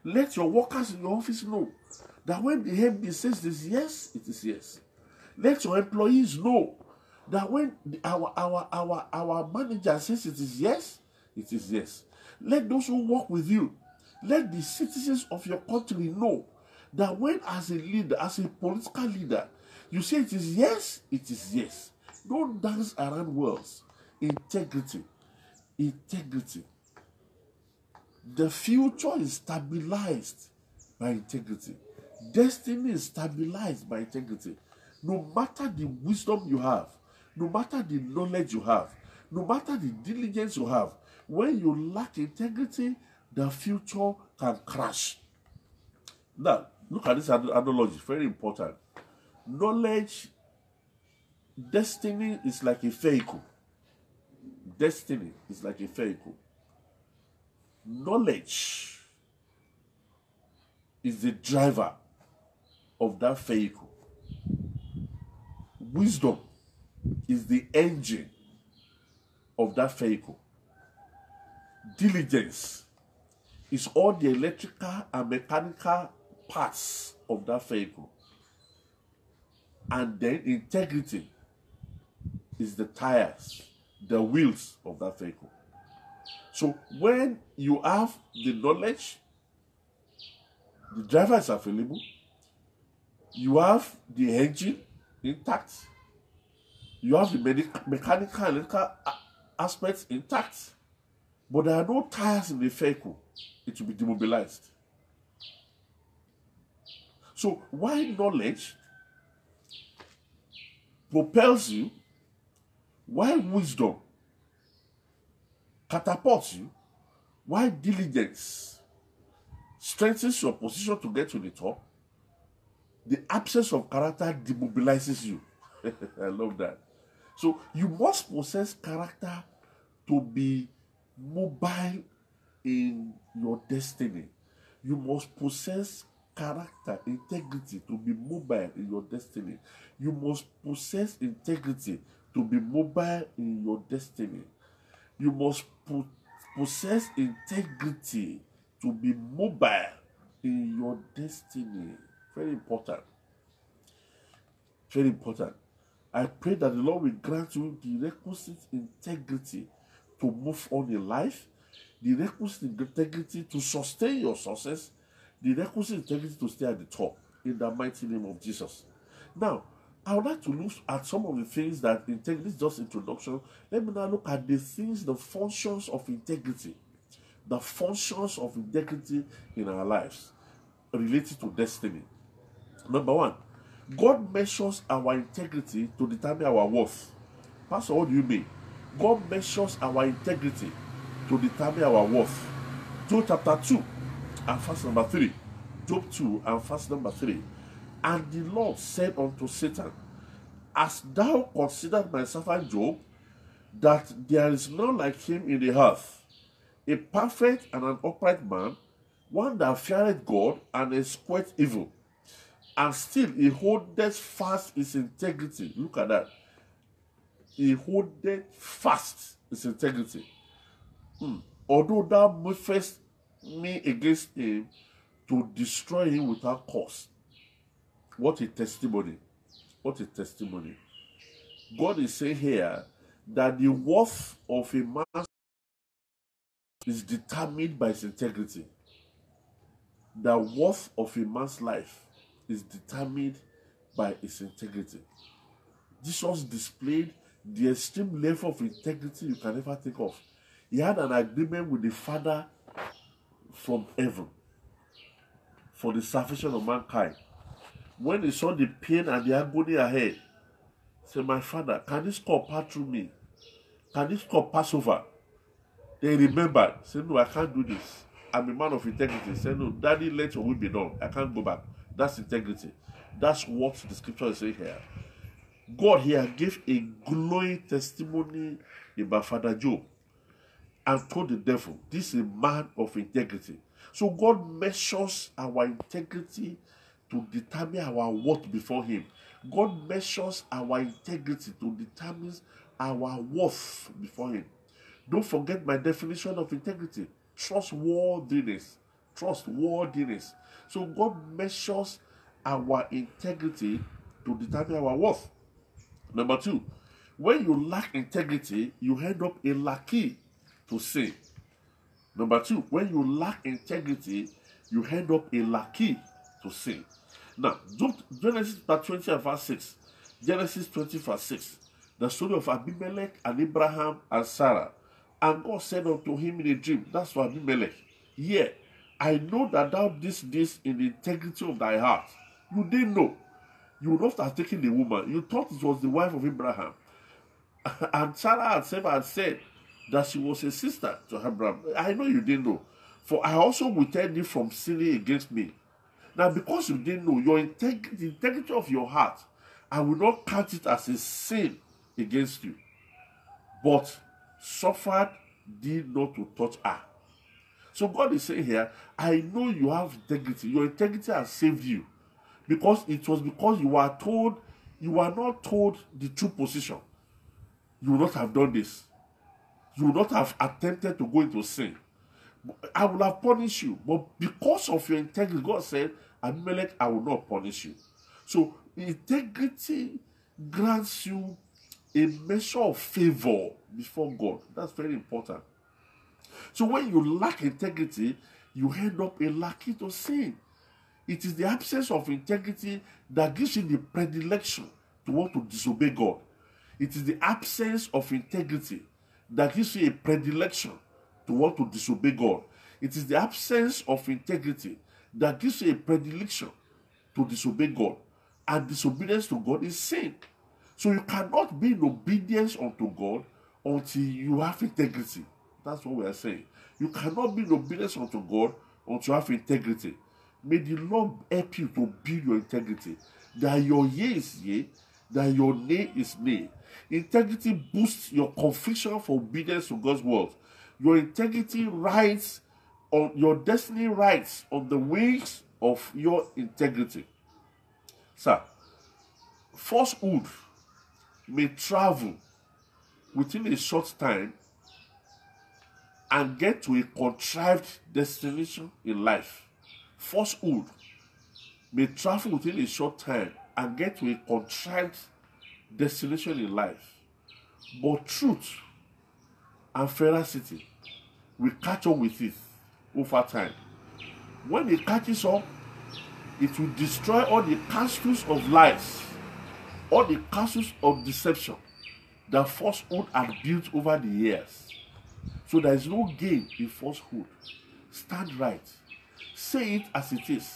Let your workers in your office know that when the MD says it is yes, it is yes. Let your employees know that when our, our, our, our manager says it is yes, it is yes. Let those who work with you, let the citizens of your country know that when as a leader, as a political leader, you say it is yes, it is yes. Don't dance around words. Integrity. Integrity. The future is stabilized by integrity. Destiny is stabilized by integrity. No matter the wisdom you have, no matter the knowledge you have, no matter the diligence you have, when you lack integrity, the future can crash. Now, look at this analogy, very important. Knowledge, destiny is like a vehicle. Destiny is like a vehicle. Knowledge is the driver of that vehicle. Wisdom is the engine of that vehicle. Diligence is all the electrical and mechanical parts of that vehicle. And then integrity is the tires, the wheels of that vehicle. So when you have the knowledge, the driver is available, you have the engine intact, you have the mechanical and electrical aspects intact, but there are no tires in the vehicle, it will be demobilized. So, why knowledge propels you, why wisdom catapults you, why diligence strengthens your position to get to the top, the absence of character demobilizes you. I love that. So you must possess character to be mobile in your destiny. You must possess character, integrity to be mobile in your destiny. You must possess integrity to be mobile in your destiny. You must po- possess integrity to be mobile in your destiny. Very important. Very important. I pray that the Lord will grant you the requisite integrity to move on in life, the requisite integrity to sustain your success, the requisite integrity to stay at the top in the mighty name of Jesus. Now, I would like to look at some of the things that integrity is just introduction. Let me now look at the things, the functions of integrity, the functions of integrity in our lives related to destiny. Number one, God measures our integrity to determine our worth. Pastor, what do you mean? God measures our integrity to determine our worth. Job chapter 2 and verse number 3. Job 2 and verse number 3. And the Lord said unto Satan, As thou considered my servant Job, that there is none like him in the earth, a perfect and an upright man, one that feareth God and escheweth evil and still he holdeth fast his integrity. Look at that. He holdeth fast his integrity. Hmm. Although thou movest me against him to destroy him without cause. What a testimony. What a testimony. God is saying here that the worth of a man is determined by his integrity. The worth of a man's life is determined by its integrity. Jesus displayed the extreme level of integrity you can ever think of. He had an agreement with the Father from heaven for the salvation of mankind. When he saw the pain and the agony ahead, he said, My Father, can this cup pass through me? Can this cup pass over? They remembered, said, No, I can't do this. I'm a man of integrity. Said, No, Daddy, let your will be done. I can't go back. That's integrity. That's what the scripture is saying here. God here gave a glowing testimony about Father Job and told the devil, This is a man of integrity. So God measures our integrity to determine our worth before Him. God measures our integrity to determine our worth before Him. Don't forget my definition of integrity trustworthiness. Trustworthiness. So God measures our integrity to determine our worth. Number two, when you lack integrity, you end up a lackey to sin. Number two, when you lack integrity, you end up a lackey to sin. Now, Genesis 20 and verse 6. Genesis 20 verse 6. The story of Abimelech and Abraham and Sarah. And God said unto him in a dream, that's for Abimelech, Yeah, I know that thou didst this in the integrity of thy heart. You didn't know. You would not have taken the woman. You thought it was the wife of Abraham. and Sarah had said that she was a sister to Abraham. I know you didn't know. For I also withheld you from sinning against me. Now, because you didn't know, your integrity, the integrity of your heart, I will not count it as a sin against you. But suffered thee not to touch her. So God is saying here, I know you have integrity. Your integrity has saved you. Because it was because you were told, you were not told the true position. You would not have done this. You would not have attempted to go into sin. I will have punished you. But because of your integrity, God said, Abimelech, I will not punish you. So integrity grants you a measure of favor before God. That's very important. So when you lack integrity, you end up a lackey to sin. It is the absence of integrity that gives you the predilection to want to disobey God. It is the absence of integrity that gives you a predilection to want to disobey God. It is the absence of integrity that gives you a predilection to disobey God. And disobedience to God is sin. So you cannot be in obedience unto God until you have integrity. That's what we are saying. You cannot be in obedience unto God until you have integrity. May the Lord help you to build your integrity. That your yea is yea, that your nay is nay. Integrity boosts your conviction for obedience to God's word. Your integrity rides on your destiny rides on the wings of your integrity. Sir, falsehood may travel within a short time and get to a contrived destination in life. Falsehood may travel within a short time and get to a contrived destination in life. But truth and veracity will catch up with it over time. When it catches up, it will destroy all the castles of lies, all the castles of deception that falsehood had built over the years. So there is no gain in falsehood. Stand right. Say it as it is.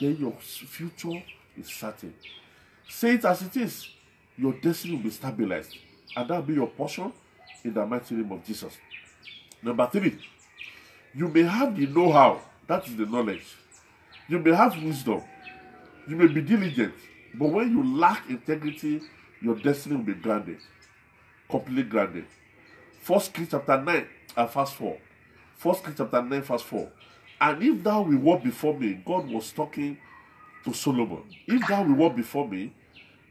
Then your future is certain. Say it as it is. Your destiny will be stabilized. And that will be your portion in the mighty name of Jesus. Number three, you may have the know how, that is the knowledge. You may have wisdom. You may be diligent. But when you lack integrity, your destiny will be grounded, completely grounded. First Kings chapter 9 and verse 4. First Kings chapter 9, verse 4. And if thou will walk before me, God was talking to Solomon. If thou will walk before me,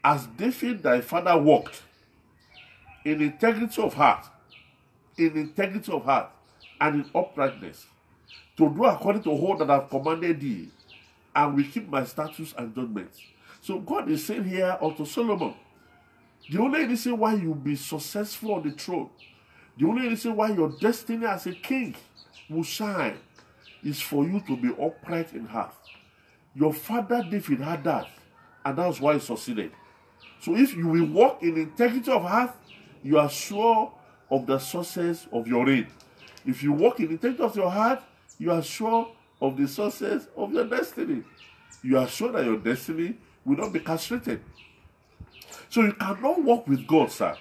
as David thy father walked, in integrity of heart, in integrity of heart, and in uprightness, to do according to all that I've commanded thee, and will keep my statutes and judgments. So God is saying here unto Solomon, the only reason why you'll be successful on the throne, the only reason why your destiny as a king will shine is for you to be upright in heart. Your father David had that, and that's why he succeeded. So if you will walk in integrity of heart, you are sure of the success of your reign. If you walk in integrity of your heart, you are sure of the success of your destiny. You are sure that your destiny will not be castrated. So you cannot walk with God, sir,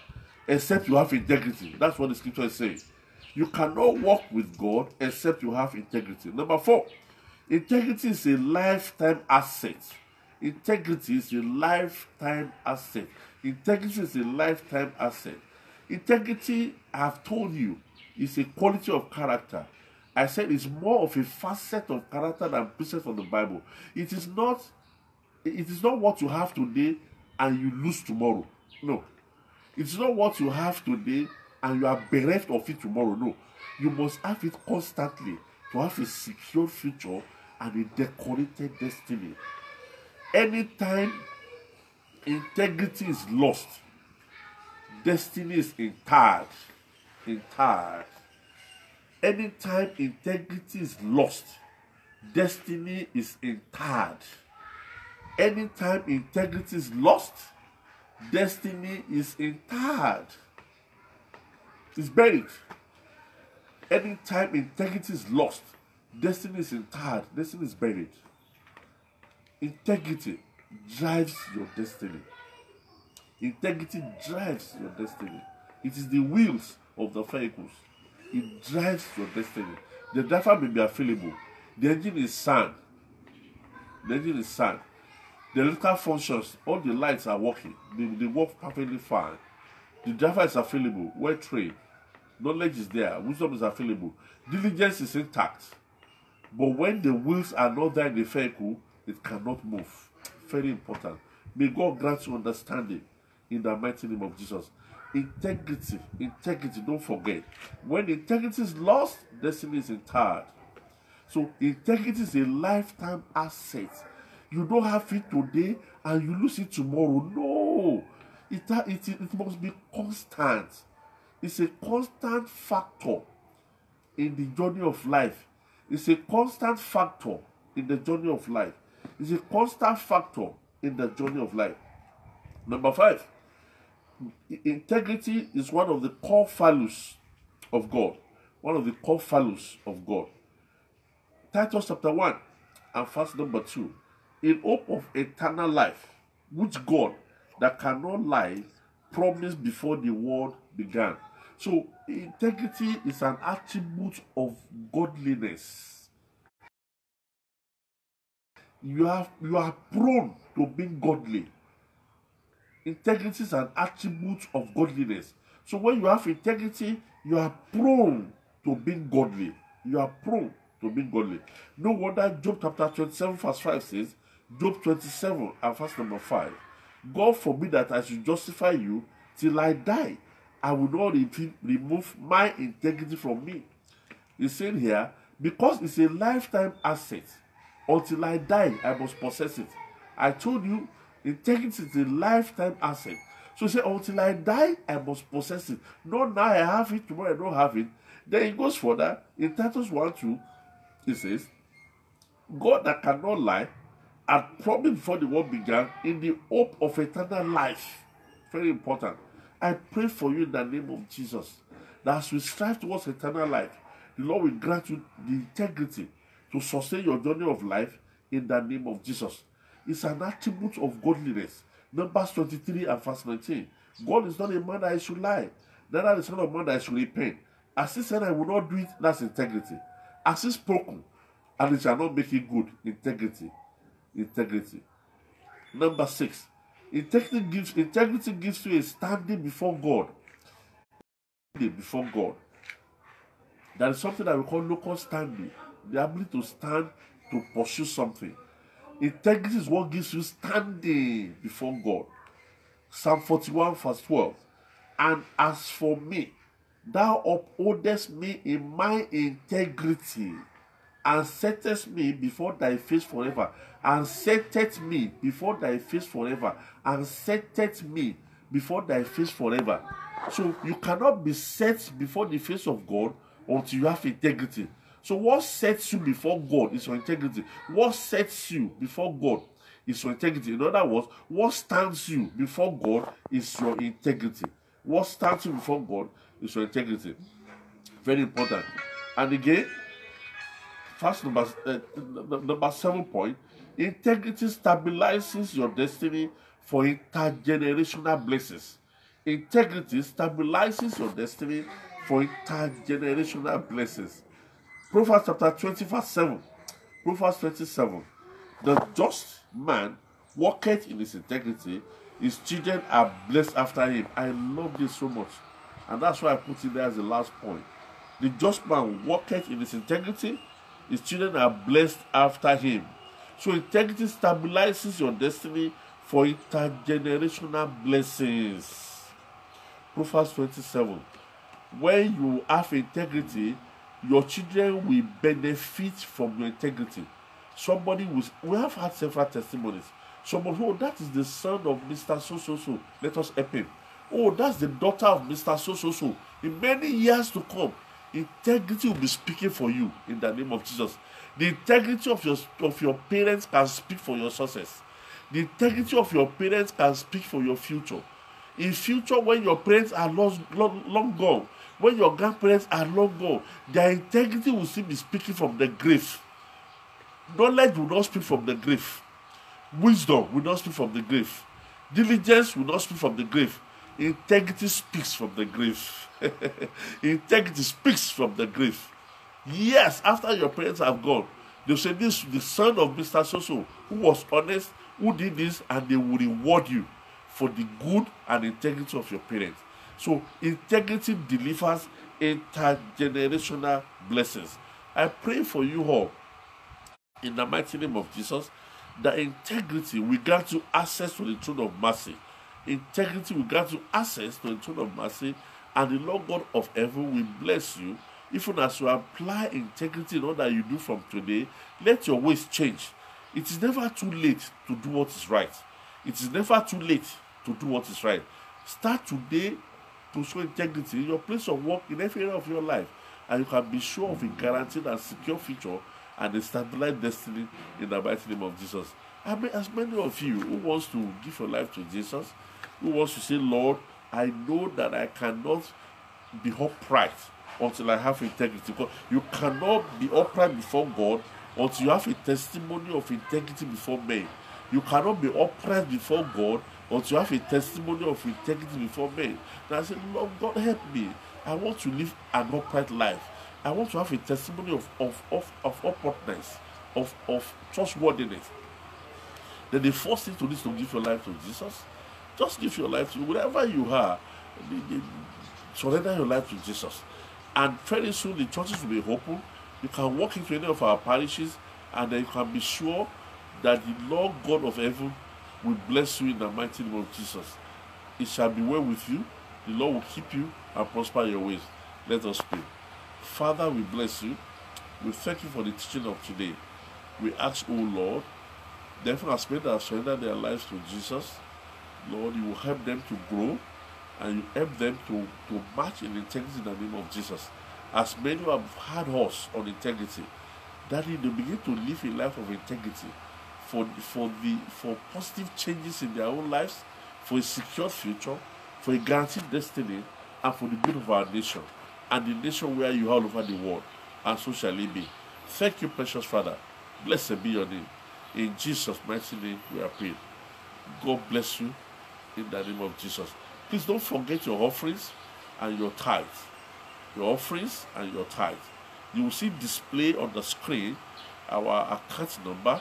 except you have integrity. That's what the scripture is saying. You cannot walk with God except you have integrity. Number four, integrity is a lifetime asset. Integrity is a lifetime asset. Integrity is a lifetime asset. Integrity, I have told you, is a quality of character. I said it's more of a facet of character than precept of the Bible. It is not it is not what you have today and you lose tomorrow. No. It's not what you have today and you are bereft of it tomorrow. No. You must have it constantly to have a secure future and a decorated destiny. Anytime integrity is lost, destiny is interred. Interred. Anytime integrity is lost, destiny is interred. Anytime integrity is lost, destiny is interred. It's buried. Anytime integrity is lost, destiny is interred, destiny is buried. Integrity drives your destiny. Integrity drives your destiny. It is the wheels of the vehicles. It drives your destiny. The driver may be available. The engine is sound. The engine is sound. The electrical functions, all the lights are working. They, they work perfectly fine. The driver is available, well trained. Knowledge is there. Wisdom is available. Diligence is intact. But when the wheels are not there in the vehicle, it cannot move. Very important. May God grant you understanding in the mighty name of Jesus. Integrity, integrity, don't forget. When integrity is lost, destiny is interred. So integrity is a lifetime asset. You don't have it today and you lose it tomorrow. No, it, it, it must be constant. It's a constant factor in the journey of life. It's a constant factor in the journey of life. It's a constant factor in the journey of life. Number five, integrity is one of the core values of God. One of the core values of God. Titus chapter 1 and verse number 2. In hope of eternal life, which God that cannot lie promised before the world began. So, integrity is an attribute of godliness. You are, you are prone to being godly. Integrity is an attribute of godliness. So, when you have integrity, you are prone to being godly. You are prone to being godly. No wonder Job chapter 27, verse 5 says, Job 27 and verse number 5. God forbid that I should justify you till I die. I will not remove my integrity from me. He's saying here, because it's a lifetime asset, until I die, I must possess it. I told you, integrity is a lifetime asset. So he said, until I die, I must possess it. Not now I have it, tomorrow I don't have it. Then he goes further. In Titus 1 2, he says, God that cannot lie had promised before the world began in the hope of eternal life. Very important. I pray for you in the name of Jesus that as we strive towards eternal life, the Lord will grant you the integrity to sustain your journey of life in the name of Jesus. It's an attribute of godliness. Numbers 23 and verse 19. God is not a man that I should lie, neither the son of man that I should repent. As he said, I will not do it, that's integrity. As he spoken, and it shall not make it good, integrity. Integrity. Number six, Integrity gives integrity gives you a standing before God. Before God. That is something that we call local standing. The ability to stand to pursue something. Integrity is what gives you standing before God. Psalm 41, verse 12. And as for me, thou upholdest me in my integrity and settest me before thy face forever, and setteth me before thy face forever, and setteth me before thy face forever. So you cannot be set before the face of God until you have integrity. So what sets you before God is your integrity. What sets you before God is your integrity. In other words, what stands you before God is your integrity. What stands you before God is your integrity. Very important. And again, First, number, uh, number seven point integrity stabilizes your destiny for intergenerational blessings. Integrity stabilizes your destiny for intergenerational blessings. Proverbs chapter 20, verse 7. Proverbs 27. The just man walketh in his integrity, His children are blessed after him. I love this so much. And that's why I put it there as the last point. The just man walketh in his integrity, his children are blessed after him. So integrity stabilizes your destiny for intergenerational blessings. Proverbs 27. When you have integrity, your children will benefit from your integrity. Somebody will, we have had several testimonies. Somebody, oh, that is the son of Mr. So So So. Let us help him. Oh, that's the daughter of Mr. So So So. In many years to come, integrity will be speaking for you in the name of Jesus. The integrity of your of your parents can speak for your success. The integrity of your parents can speak for your future. In future, when your parents are lost, long, long gone, when your grandparents are long gone, their integrity will still be speaking from the grave. Knowledge will not speak from the grave. Wisdom will not speak from the grave. Diligence will not speak from the grave. Integrity speaks from the grave. Integrity speaks from the grave. Yes, after your parents have gone, they say this the son of Mr. Soso who was honest, who did this, and they will reward you for the good and integrity of your parents. So integrity delivers intergenerational blessings. I pray for you all in the mighty name of Jesus that integrity will grant you access to the throne of mercy. Integrity will grant you access to the throne of mercy, and the Lord God of heaven will bless you. Even as you apply integrity in all that you do from today, let your ways change. It is never too late to do what is right. It is never too late to do what is right. Start today to show integrity in your place of work in every area of your life, and you can be sure of a guaranteed and secure future and a stabilized destiny in the mighty name of Jesus. I mean, as many of you who wants to give your life to Jesus, who wants to say, Lord, I know that I cannot be upright until I have integrity. Because you cannot be upright before God until you have a testimony of integrity before men. You cannot be upright before God until you have a testimony of integrity before men. And I said, Lord God, help me. I want to live an upright life. I want to have a testimony of, of, of, of uprightness, of, of trustworthiness. Then the first thing to do is to give your life to Jesus. Just give your life to wherever you are. Surrender your life to Jesus. And very soon the churches will be open. You can walk into any of our parishes and then you can be sure that the Lord God of heaven will bless you in the mighty name of Jesus. It shall be well with you. The Lord will keep you and prosper your ways. Let us pray. Father, we bless you. We thank you for the teaching of today. We ask, O Lord, therefore, as many have surrendered their lives to Jesus, Lord, you will help them to grow and you help them to, to march in integrity in the name of Jesus. As many who have had us on integrity, that they begin to live a life of integrity for, for, the, for positive changes in their own lives, for a secure future, for a guaranteed destiny, and for the good of our nation and the nation where you are all over the world. And so shall it be. Thank you, precious Father. Blessed be your name. In Jesus' mighty name, we are praying. God bless you in the name of Jesus. Please don't forget your offerings and your tithes. Your offerings and your tithes. You will see display on the screen our account number,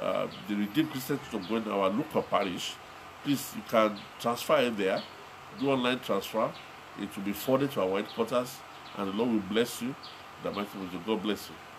uh, the Redeemed Christian Church of God in our local parish. Please, you can transfer it there, do online transfer. It will be forwarded to our headquarters, and the Lord will bless you. The mighty God bless you.